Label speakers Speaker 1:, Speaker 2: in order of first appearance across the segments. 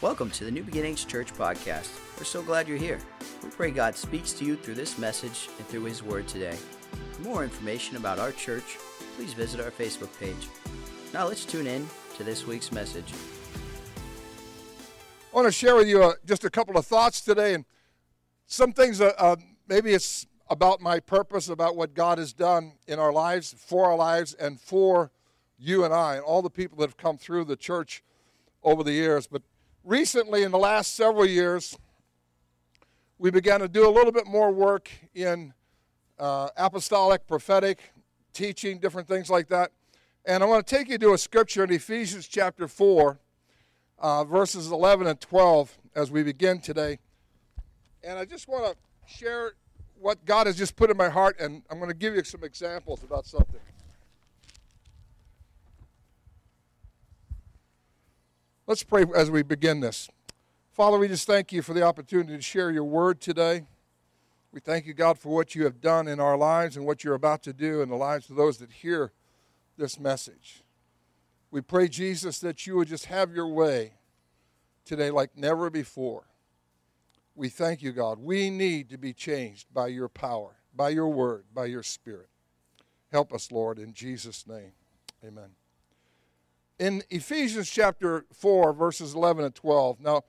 Speaker 1: Welcome to the New Beginnings Church podcast. We're so glad you're here. We pray God speaks to you through this message and through His Word today. For more information about our church, please visit our Facebook page. Now let's tune in to this week's message.
Speaker 2: I want to share with you uh, just a couple of thoughts today, and some things. Uh, uh, maybe it's about my purpose, about what God has done in our lives, for our lives, and for you and I, and all the people that have come through the church over the years. But recently, in the last several years, we began to do a little bit more work in uh, apostolic, prophetic teaching, different things like that. And I want to take you to a scripture in Ephesians chapter 4, uh, verses 11 and 12 as we begin today. And I just want to share what God has just put in my heart, and I'm going to give you some examples about something. Let's pray as we begin this. Father, we just thank you for the opportunity to share your word today. We thank you, God, for what you have done in our lives and what you're about to do in the lives of those that hear this message. We pray, Jesus, that you would just have your way today like never before. We thank you, God. We need to be changed by your power, by your word, by your spirit. Help us, Lord, in Jesus' name. Amen in Ephesians chapter 4, verses 11 and 12. Now,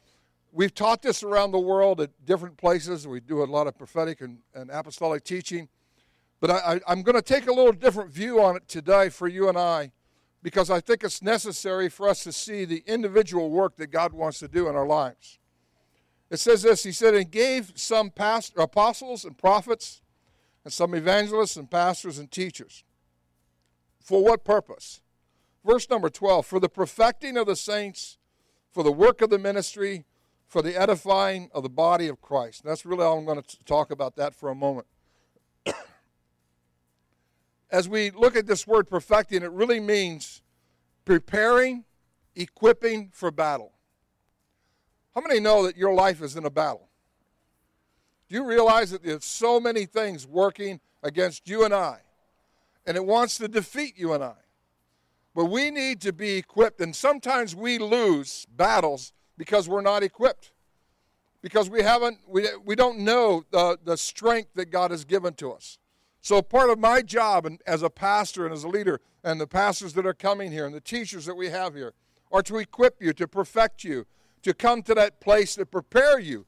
Speaker 2: we've taught this around the world at different places. We do a lot of prophetic and, and apostolic teaching. But I, am going to take a little different view on it today for you and I because I think it's necessary for us to see the individual work that God wants to do in our lives. It says this He said, and gave some past, apostles and prophets, and some evangelists and pastors and teachers. For what purpose? Verse number 12 For the perfecting of the saints, for the work of the ministry, for the edifying of the body of Christ. And that's really all I'm going to talk about that for a moment. As we look at this word perfecting, it really means preparing, equipping for battle. How many know that your life is in a battle? Do you realize that there's so many things working against you and I? And it wants to defeat you and I. But we need to be equipped. And sometimes we lose battles because we're not equipped. Because we haven't, we, we don't know the, the strength that God has given to us. So part of my job and as a pastor and as a leader, and the pastors that are coming here and the teachers that we have here, are to equip you, to perfect you, to come to that place to prepare you,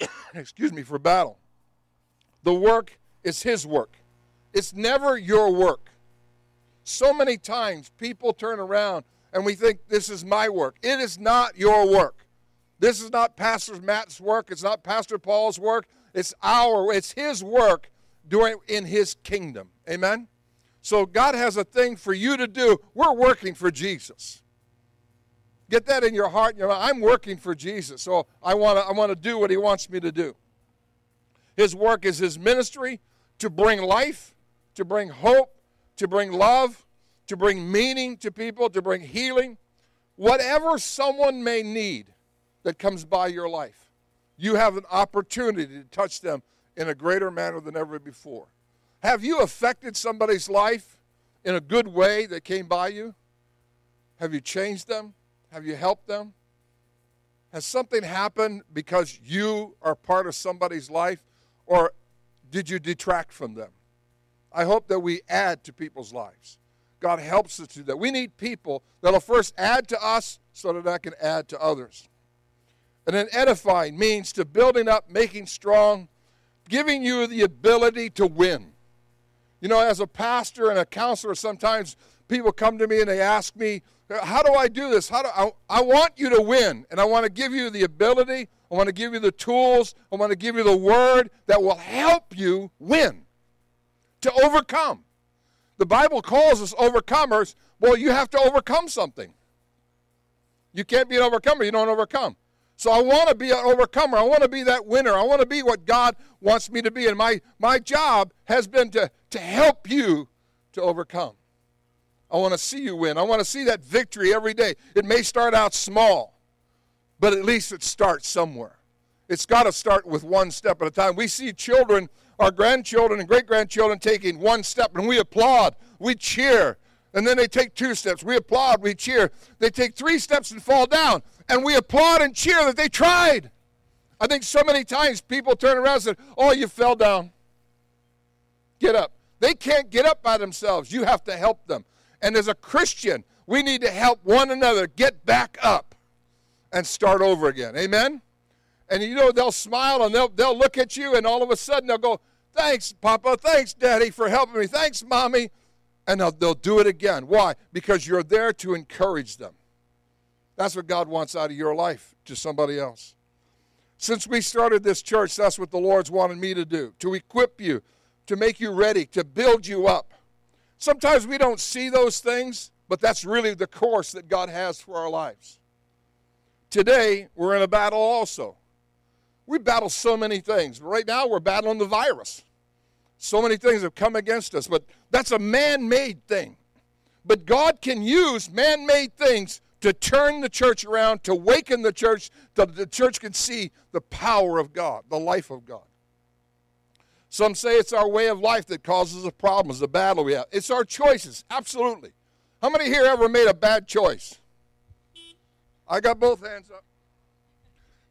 Speaker 2: excuse me, for battle. The work is His work. It's never your work. So many times people turn around and we think this is my work. It is not your work. This is not Pastor Matt's work. It's not Pastor Paul's work. It's our, it's his work doing in his kingdom. Amen? So God has a thing for you to do. We're working for Jesus. Get that in your heart. You know, I'm working for Jesus, so I want to I want to do what he wants me to do. His work is his ministry to bring life, to bring hope, to bring love, to bring meaning to people, to bring healing. Whatever someone may need that comes by your life, you have an opportunity to touch them in a greater manner than ever before. Have you affected somebody's life in a good way that came by you? Have you changed them? Have you helped them? Has something happened because you are part of somebody's life, or did you detract from them? I hope that we add to people's lives. God helps us to do that. We need people that'll first add to us so that I can add to others. And then edifying means to building up, making strong, giving you the ability to win. You know, as a pastor and a counselor, sometimes people come to me and they ask me, How do I do this? How do I, I want you to win, and I want to give you the ability, I want to give you the tools, I want to give you the word that will help you win to overcome. The Bible calls us overcomers. Well, you have to overcome something. You can't be an overcomer, you don't overcome. So I want to be an overcomer. I want to be that winner. I want to be what God wants me to be. And my, my job has been to, to help you to overcome. I want to see you win. I want to see that victory every day. It may start out small, but at least it starts somewhere. It's got to start with one step at a time. We see children our grandchildren and great grandchildren taking one step, and we applaud, we cheer. And then they take two steps. We applaud, we cheer. They take three steps and fall down. And we applaud and cheer that they tried. I think so many times people turn around and say, Oh, you fell down. Get up. They can't get up by themselves. You have to help them. And as a Christian, we need to help one another get back up and start over again. Amen? And you know, they'll smile and they'll, they'll look at you, and all of a sudden they'll go, Thanks, Papa. Thanks, Daddy, for helping me. Thanks, Mommy. And they'll, they'll do it again. Why? Because you're there to encourage them. That's what God wants out of your life to somebody else. Since we started this church, that's what the Lord's wanted me to do to equip you, to make you ready, to build you up. Sometimes we don't see those things, but that's really the course that God has for our lives. Today, we're in a battle also. We battle so many things. Right now, we're battling the virus. So many things have come against us, but that's a man made thing. But God can use man made things to turn the church around, to waken the church, so the church can see the power of God, the life of God. Some say it's our way of life that causes the problems, the battle we have. It's our choices, absolutely. How many here ever made a bad choice? I got both hands up.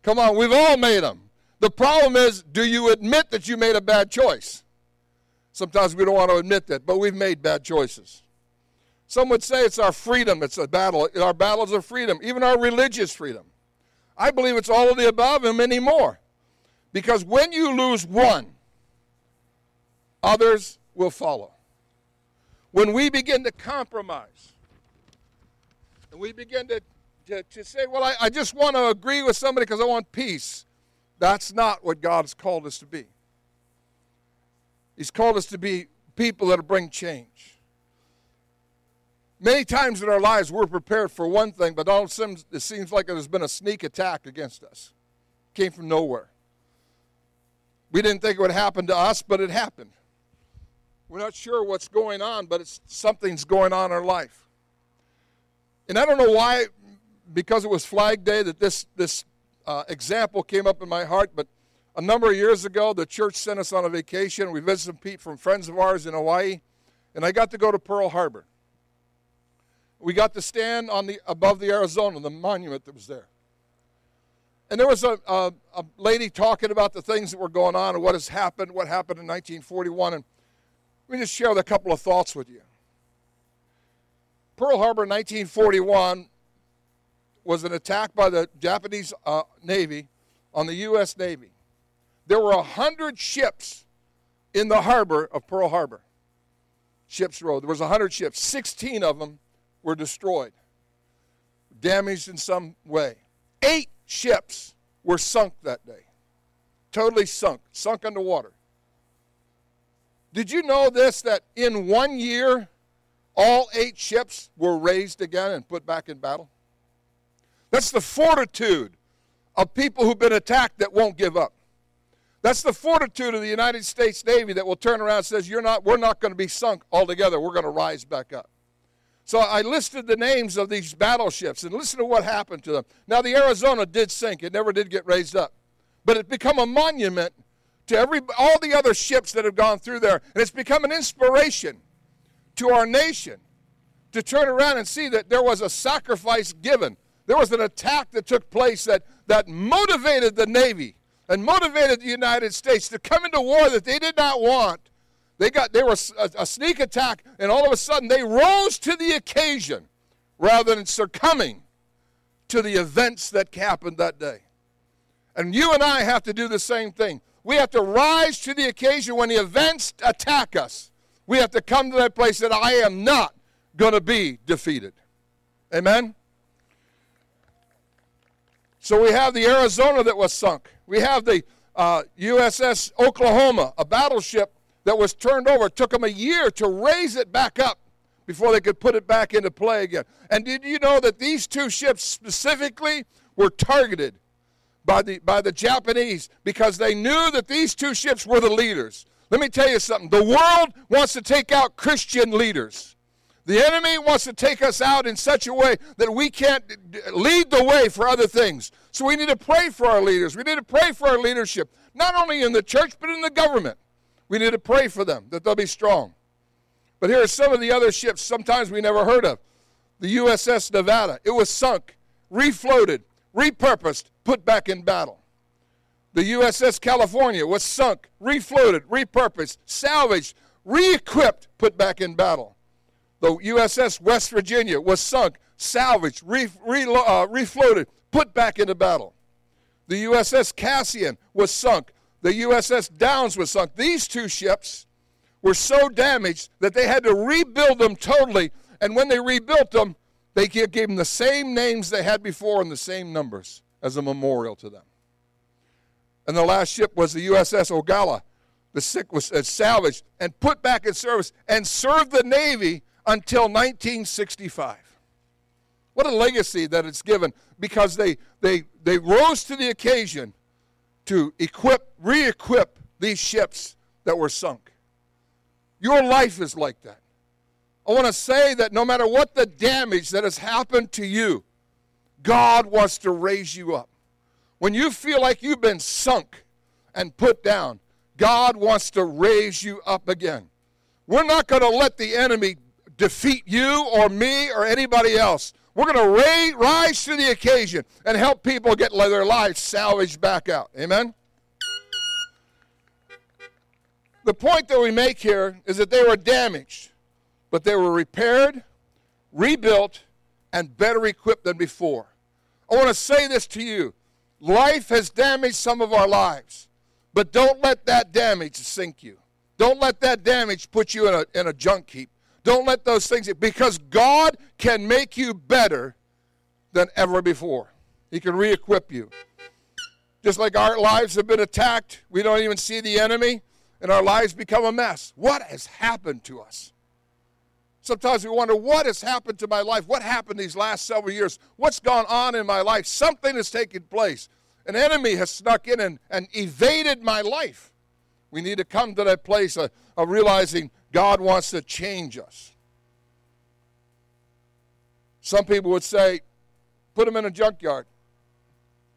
Speaker 2: Come on, we've all made them. The problem is, do you admit that you made a bad choice? Sometimes we don't want to admit that, but we've made bad choices. Some would say it's our freedom, it's a battle. Our battles of freedom, even our religious freedom. I believe it's all of the above and many more. Because when you lose one, others will follow. When we begin to compromise, and we begin to, to, to say, well, I, I just want to agree with somebody because I want peace, that's not what God has called us to be. He's called us to be people that will bring change. Many times in our lives, we're prepared for one thing, but all of a sudden, it seems like there's been a sneak attack against us. Came from nowhere. We didn't think it would happen to us, but it happened. We're not sure what's going on, but it's something's going on in our life. And I don't know why, because it was Flag Day, that this this uh, example came up in my heart. But a number of years ago, the church sent us on a vacation. We visited some people from friends of ours in Hawaii, and I got to go to Pearl Harbor. We got to stand on the above the Arizona, the monument that was there. And there was a, a, a lady talking about the things that were going on and what has happened, what happened in 1941. And let me just share a couple of thoughts with you. Pearl Harbor 1941 was an attack by the Japanese uh, Navy on the U.S. Navy. There were 100 ships in the harbor of Pearl Harbor. Ships Road. There was 100 ships. 16 of them were destroyed, damaged in some way. Eight ships were sunk that day. Totally sunk, sunk underwater. Did you know this that in one year, all eight ships were raised again and put back in battle? That's the fortitude of people who've been attacked that won't give up. That's the fortitude of the United States Navy that will turn around and says, You're not, we're not going to be sunk altogether. We're going to rise back up. So I listed the names of these battleships and listen to what happened to them. Now the Arizona did sink. It never did get raised up. But it become a monument to every, all the other ships that have gone through there. And it's become an inspiration to our nation to turn around and see that there was a sacrifice given. There was an attack that took place that, that motivated the Navy and motivated the United States to come into war that they did not want. They got they were a, a sneak attack, and all of a sudden they rose to the occasion rather than succumbing to the events that happened that day. And you and I have to do the same thing. We have to rise to the occasion when the events attack us. We have to come to that place that I am not going to be defeated. Amen? So we have the Arizona that was sunk. We have the uh, USS Oklahoma, a battleship that was turned over. It took them a year to raise it back up before they could put it back into play again. And did you know that these two ships specifically were targeted by the, by the Japanese because they knew that these two ships were the leaders. Let me tell you something the world wants to take out Christian leaders. The enemy wants to take us out in such a way that we can't lead the way for other things. So we need to pray for our leaders. We need to pray for our leadership, not only in the church, but in the government. We need to pray for them that they'll be strong. But here are some of the other ships sometimes we never heard of. The USS Nevada. It was sunk, refloated, repurposed, put back in battle. The USS California was sunk, refloated, repurposed, salvaged, re equipped, put back in battle. The USS West Virginia was sunk, salvaged, re, re, uh, refloated, put back into battle. The USS Cassin was sunk. The USS Downes was sunk. These two ships were so damaged that they had to rebuild them totally. And when they rebuilt them, they gave them the same names they had before and the same numbers as a memorial to them. And the last ship was the USS Oglala. The sick was uh, salvaged and put back in service and served the Navy until 1965. What a legacy that it's given because they, they, they rose to the occasion to equip, re equip these ships that were sunk. Your life is like that. I want to say that no matter what the damage that has happened to you, God wants to raise you up. When you feel like you've been sunk and put down, God wants to raise you up again. We're not going to let the enemy defeat you or me or anybody else. We're going to rise to the occasion and help people get their lives salvaged back out. Amen? The point that we make here is that they were damaged, but they were repaired, rebuilt, and better equipped than before. I want to say this to you life has damaged some of our lives, but don't let that damage sink you. Don't let that damage put you in a, in a junk heap. Don't let those things, because God can make you better than ever before. He can re equip you. Just like our lives have been attacked, we don't even see the enemy, and our lives become a mess. What has happened to us? Sometimes we wonder, what has happened to my life? What happened these last several years? What's gone on in my life? Something has taken place. An enemy has snuck in and, and evaded my life. We need to come to that place of, of realizing God wants to change us. Some people would say, put them in a junkyard.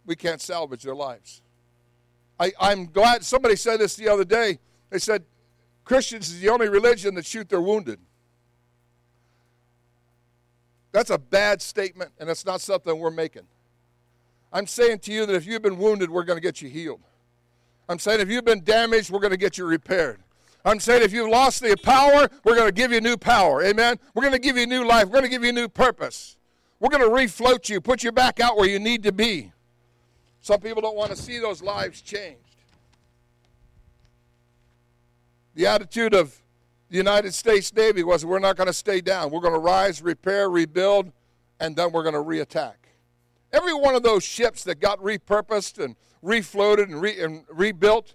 Speaker 2: We can't salvage their lives. I, I'm glad somebody said this the other day. They said, Christians is the only religion that shoot their wounded. That's a bad statement, and it's not something we're making. I'm saying to you that if you've been wounded, we're going to get you healed. I'm saying if you've been damaged, we're going to get you repaired. I'm saying if you've lost the power, we're going to give you new power. Amen. We're going to give you new life. We're going to give you new purpose. We're going to refloat you, put you back out where you need to be. Some people don't want to see those lives changed. The attitude of the United States Navy was we're not going to stay down. We're going to rise, repair, rebuild, and then we're going to reattack. Every one of those ships that got repurposed and refloated and, re- and rebuilt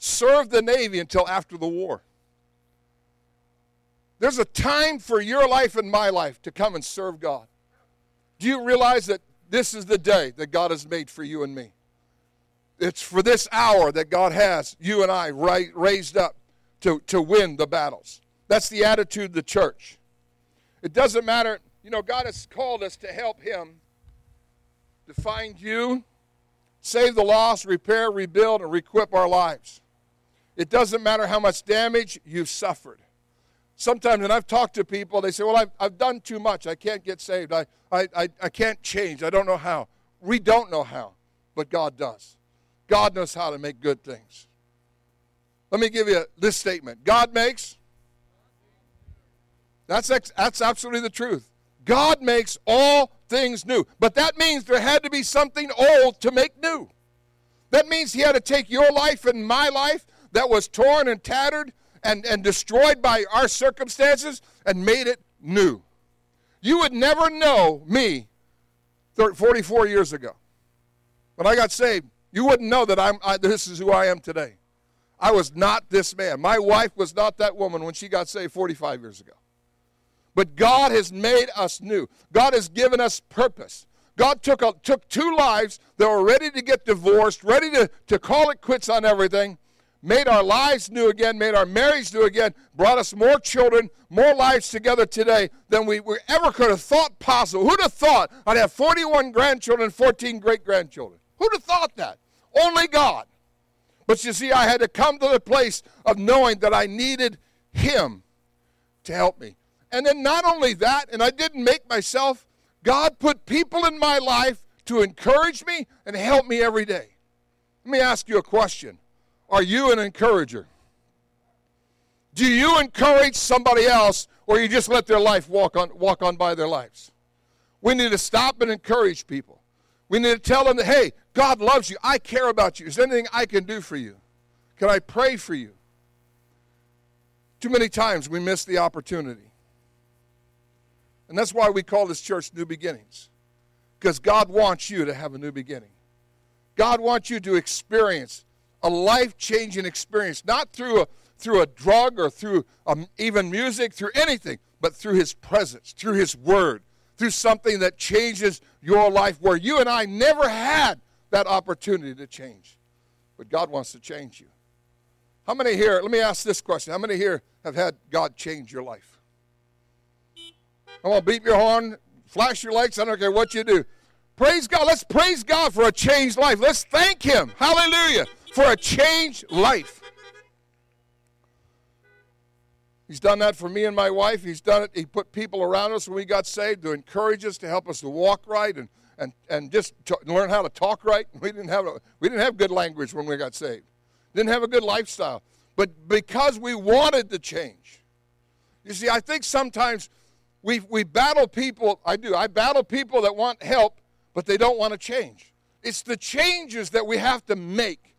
Speaker 2: served the Navy until after the war. There's a time for your life and my life to come and serve God. Do you realize that this is the day that God has made for you and me? It's for this hour that God has you and I raised up to, to win the battles. That's the attitude of the church. It doesn't matter, you know, God has called us to help Him to find you, save the lost, repair, rebuild, and requip our lives. It doesn't matter how much damage you've suffered. Sometimes when I've talked to people, they say, Well, I've, I've done too much. I can't get saved. I, I, I, I can't change. I don't know how. We don't know how, but God does. God knows how to make good things. Let me give you this statement God makes, that's, that's absolutely the truth. God makes all things new. But that means there had to be something old to make new. That means He had to take your life and my life that was torn and tattered and, and destroyed by our circumstances and made it new. You would never know me 30, 44 years ago. When I got saved, you wouldn't know that I'm, I, this is who I am today. I was not this man. My wife was not that woman when she got saved 45 years ago. But God has made us new. God has given us purpose. God took, a, took two lives that were ready to get divorced, ready to, to call it quits on everything, made our lives new again, made our marriage new again, brought us more children, more lives together today than we, we ever could have thought possible. Who'd have thought I'd have 41 grandchildren, 14 great grandchildren? Who'd have thought that? Only God. But you see, I had to come to the place of knowing that I needed Him to help me. And then not only that, and I didn't make myself, God put people in my life to encourage me and help me every day. Let me ask you a question Are you an encourager? Do you encourage somebody else or you just let their life walk on, walk on by their lives? We need to stop and encourage people. We need to tell them that, hey, God loves you. I care about you. Is there anything I can do for you? Can I pray for you? Too many times we miss the opportunity. And that's why we call this church New Beginnings. Because God wants you to have a new beginning. God wants you to experience a life changing experience, not through a, through a drug or through um, even music, through anything, but through His presence, through His Word, through something that changes your life where you and I never had that opportunity to change. But God wants to change you. How many here, let me ask this question. How many here have had God change your life? Come on, beat your horn, flash your lights. I don't care what you do. Praise God. Let's praise God for a changed life. Let's thank Him. Hallelujah. For a changed life. He's done that for me and my wife. He's done it. He put people around us when we got saved to encourage us, to help us to walk right and, and, and just learn how to talk right. We didn't, have a, we didn't have good language when we got saved, didn't have a good lifestyle. But because we wanted to change. You see, I think sometimes we, we battle people, I do, I battle people that want help, but they don't want to change. It's the changes that we have to make.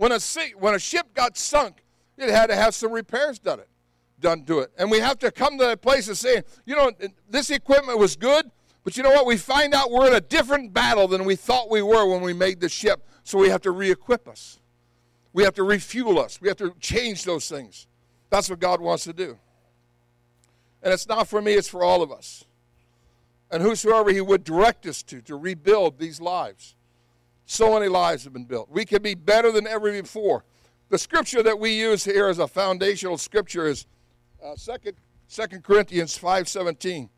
Speaker 2: When a, when a ship got sunk, it had to have some repairs done it, done to it. And we have to come to that place of saying, you know, this equipment was good, but you know what? We find out we're in a different battle than we thought we were when we made the ship, so we have to re equip us. We have to refuel us. We have to change those things. That's what God wants to do. And it's not for me, it's for all of us. And whosoever He would direct us to, to rebuild these lives. So many lives have been built. We can be better than ever before. The scripture that we use here as a foundational scripture is uh, 2, 2 Corinthians 5.17.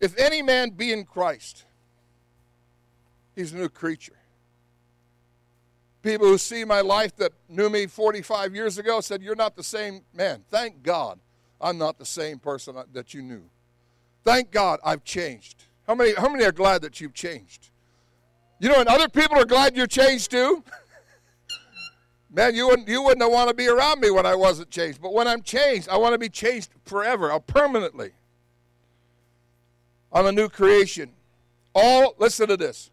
Speaker 2: If any man be in Christ, he's a new creature. People who see my life that knew me 45 years ago said, You're not the same man. Thank God I'm not the same person that you knew. Thank God I've changed. How many, how many are glad that you've changed? You know, and other people are glad you're changed too. Man, you wouldn't, you wouldn't want to be around me when I wasn't changed. But when I'm changed, I want to be changed forever, uh, permanently. I'm a new creation. All, listen to this.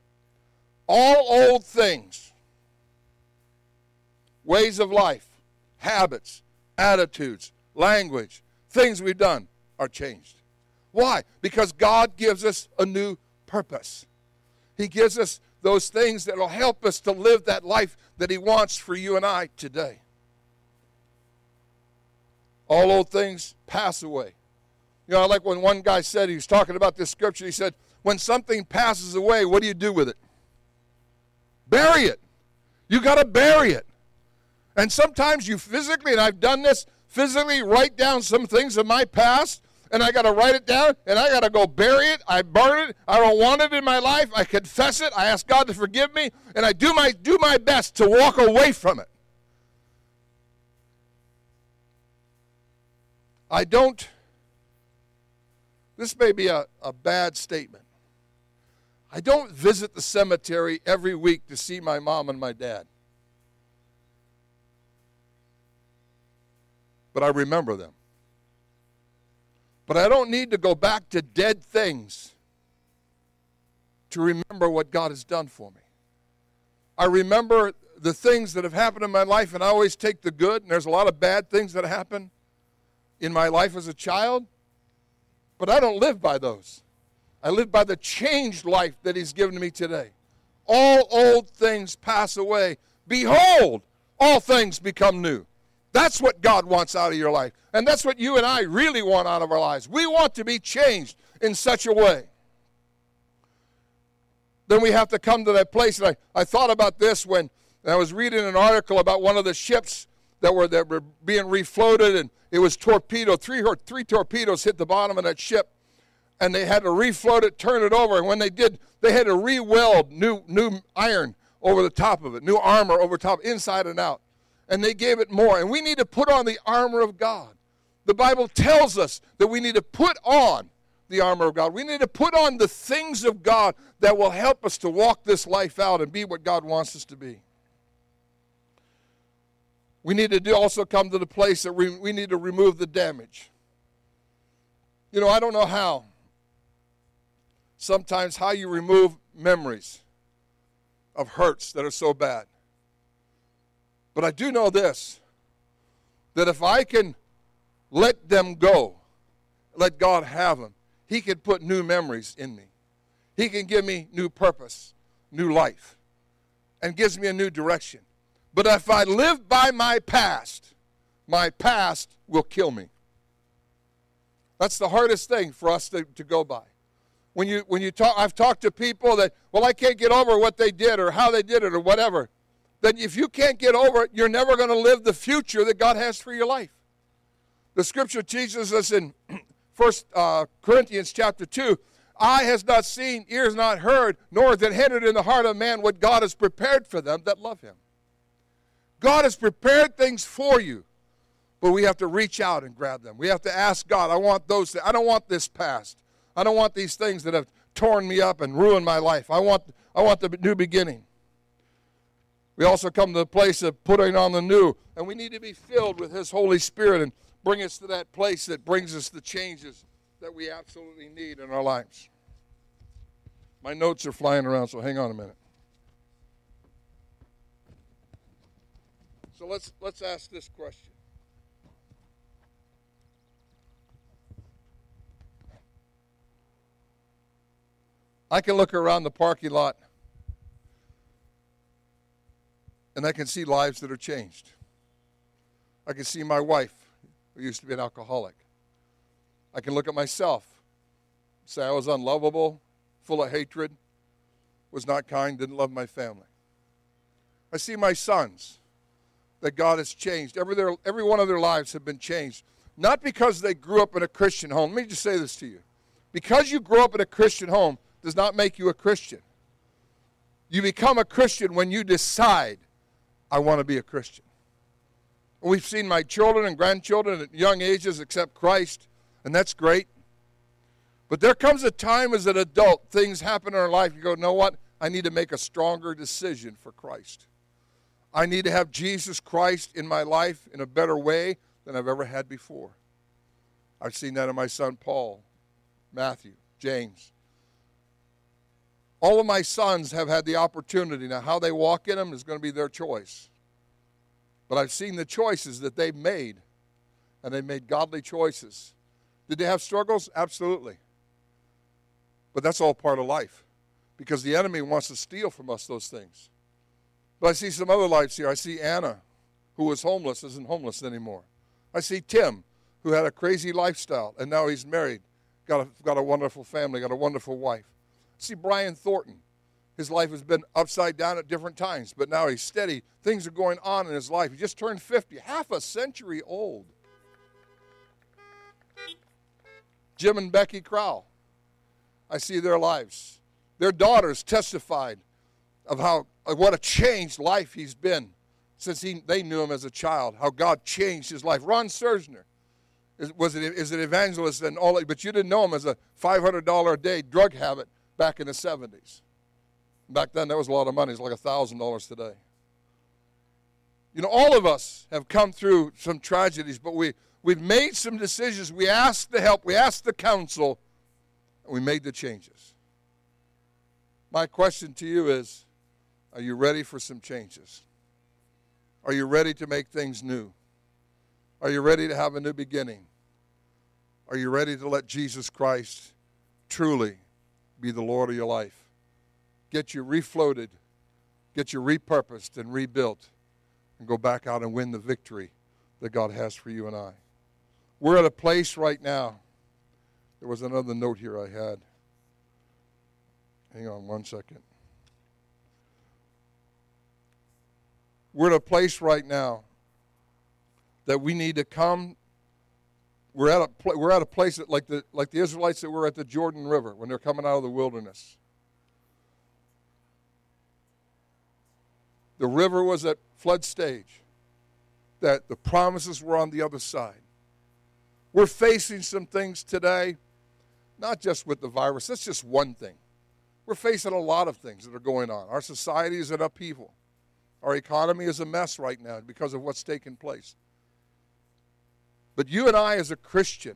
Speaker 2: All old things, ways of life, habits, attitudes, language, things we've done are changed. Why? Because God gives us a new purpose. He gives us those things that will help us to live that life that He wants for you and I today. All old things pass away. You know, I like when one guy said, he was talking about this scripture, he said, When something passes away, what do you do with it? Bury it. You got to bury it. And sometimes you physically, and I've done this, physically write down some things of my past and I got to write it down and I got to go bury it. I burn it. I don't want it in my life. I confess it. I ask God to forgive me and I do my do my best to walk away from it. I don't this may be a, a bad statement. I don't visit the cemetery every week to see my mom and my dad. but I remember them. But I don't need to go back to dead things to remember what God has done for me. I remember the things that have happened in my life, and I always take the good, and there's a lot of bad things that happen in my life as a child, but I don't live by those. I live by the changed life that He's given me today. All old things pass away. Behold, all things become new. That's what God wants out of your life. And that's what you and I really want out of our lives. We want to be changed in such a way. Then we have to come to that place. And I, I thought about this when I was reading an article about one of the ships that were, that were being refloated, and it was torpedoed. Three, three torpedoes hit the bottom of that ship, and they had to refloat it, turn it over. And when they did, they had to re-weld new, new iron over the top of it, new armor over top, inside and out and they gave it more. And we need to put on the armor of God. the Bible tells us that we need to put on the armor of God. We need to put on the things of God that will help us to walk this life out and be what God wants us to be. We need to also come to the place that we, we need to remove the damage. You know, I don't know how. Sometimes how you remove memories of hurts that are so bad. But I do know this that if I can let them go, let God have them, He can put new memories in me. He can give me new purpose, new life, and gives me a new direction. But if I live by my past, my past will kill me. That's the hardest thing for us to, to go by. When you, when you talk, I've talked to people that, well, I can't get over what they did or how they did it or whatever. Then if you can't get over it, you're never going to live the future that God has for your life. The scripture teaches us in First uh, Corinthians chapter 2 Eye has not seen, ears not heard, nor has it entered in the heart of man what God has prepared for them that love him. God has prepared things for you, but we have to reach out and grab them. We have to ask God, I want those things. I don't want this past. I don't want these things that have torn me up and ruined my life. I want, I want the new beginning. We also come to the place of putting on the new, and we need to be filled with His Holy Spirit and bring us to that place that brings us the changes that we absolutely need in our lives. My notes are flying around, so hang on a minute. So let's let's ask this question. I can look around the parking lot and I can see lives that are changed. I can see my wife, who used to be an alcoholic. I can look at myself, say I was unlovable, full of hatred, was not kind, didn't love my family. I see my sons that God has changed. Every, their, every one of their lives have been changed. Not because they grew up in a Christian home. Let me just say this to you. Because you grew up in a Christian home does not make you a Christian. You become a Christian when you decide I want to be a Christian. We've seen my children and grandchildren at young ages accept Christ, and that's great. But there comes a time as an adult, things happen in our life. You go, know what? I need to make a stronger decision for Christ. I need to have Jesus Christ in my life in a better way than I've ever had before. I've seen that in my son Paul, Matthew, James. All of my sons have had the opportunity. Now, how they walk in them is going to be their choice. But I've seen the choices that they've made, and they made godly choices. Did they have struggles? Absolutely. But that's all part of life because the enemy wants to steal from us those things. But I see some other lives here. I see Anna, who was homeless, isn't homeless anymore. I see Tim, who had a crazy lifestyle, and now he's married, got a, got a wonderful family, got a wonderful wife. See Brian Thornton. His life has been upside down at different times, but now he's steady. Things are going on in his life. He just turned 50, half a century old. Jim and Becky Crowell. I see their lives. Their daughters testified of how of what a changed life he's been since he, they knew him as a child, how God changed his life. Ron Sersner is, was it, is an evangelist and all, that, but you didn't know him as a $500 a day drug habit back in the 70s. Back then, that was a lot of money. It's like $1,000 today. You know, all of us have come through some tragedies, but we, we've made some decisions. We asked the help, we asked the counsel, and we made the changes. My question to you is Are you ready for some changes? Are you ready to make things new? Are you ready to have a new beginning? Are you ready to let Jesus Christ truly be the Lord of your life. Get you refloated, get you repurposed and rebuilt, and go back out and win the victory that God has for you and I. We're at a place right now. There was another note here I had. Hang on one second. We're at a place right now that we need to come we're at a we're at a place that, like the like the Israelites that were at the Jordan River when they're coming out of the wilderness. The river was at flood stage. That the promises were on the other side. We're facing some things today, not just with the virus, that's just one thing. We're facing a lot of things that are going on. Our society is in upheaval. Our economy is a mess right now because of what's taking place. But you and I, as a Christian,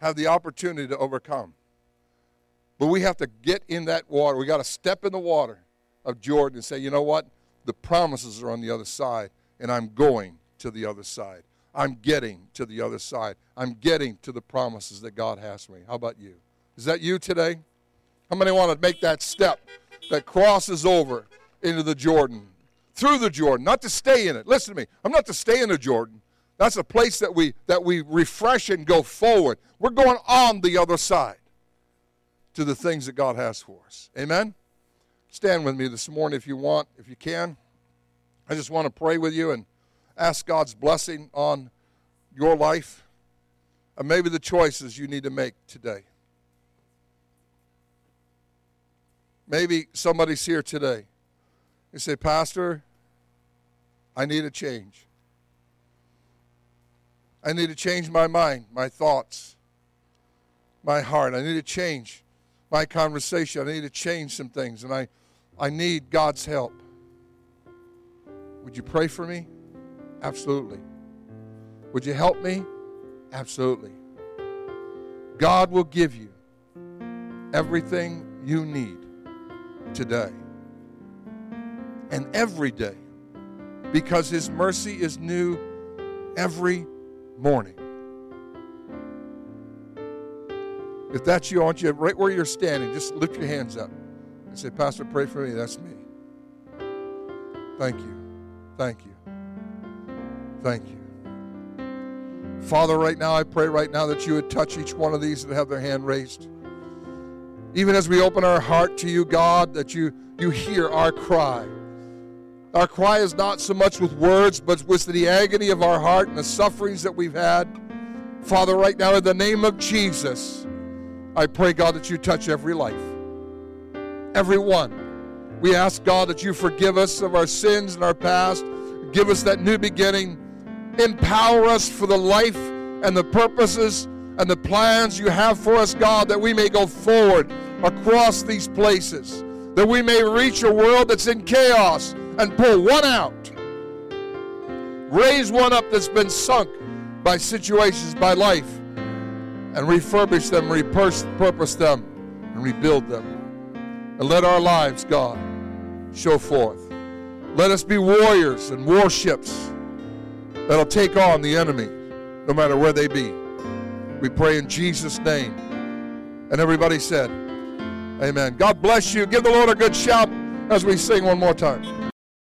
Speaker 2: have the opportunity to overcome. But we have to get in that water. We got to step in the water of Jordan and say, you know what? The promises are on the other side, and I'm going to the other side. I'm getting to the other side. I'm getting to the promises that God has for me. How about you? Is that you today? How many want to make that step that crosses over into the Jordan, through the Jordan, not to stay in it? Listen to me. I'm not to stay in the Jordan. That's a place that we that we refresh and go forward. We're going on the other side to the things that God has for us. Amen. Stand with me this morning if you want, if you can. I just want to pray with you and ask God's blessing on your life and maybe the choices you need to make today. Maybe somebody's here today. They say, Pastor, I need a change. I need to change my mind, my thoughts, my heart. I need to change my conversation. I need to change some things, and I, I need God's help. Would you pray for me? Absolutely. Would you help me? Absolutely. God will give you everything you need today and every day because His mercy is new every morning. If that's you, I want you right where you're standing, just lift your hands up and say, Pastor, pray for me. That's me. Thank you. Thank you. Thank you. Father, right now, I pray right now that you would touch each one of these that have their hand raised. Even as we open our heart to you, God, that you, you hear our cry. Our cry is not so much with words, but with the agony of our heart and the sufferings that we've had. Father, right now, in the name of Jesus, I pray, God, that you touch every life. Every one. We ask, God, that you forgive us of our sins and our past. Give us that new beginning. Empower us for the life and the purposes and the plans you have for us, God, that we may go forward across these places, that we may reach a world that's in chaos and pull one out. Raise one up that's been sunk by situations, by life, and refurbish them, repurpose them, and rebuild them. And let our lives, God, show forth. Let us be warriors and warships that'll take on the enemy, no matter where they be. We pray in Jesus' name. And everybody said, Amen. God bless you. Give the Lord a good shout as we sing one more time.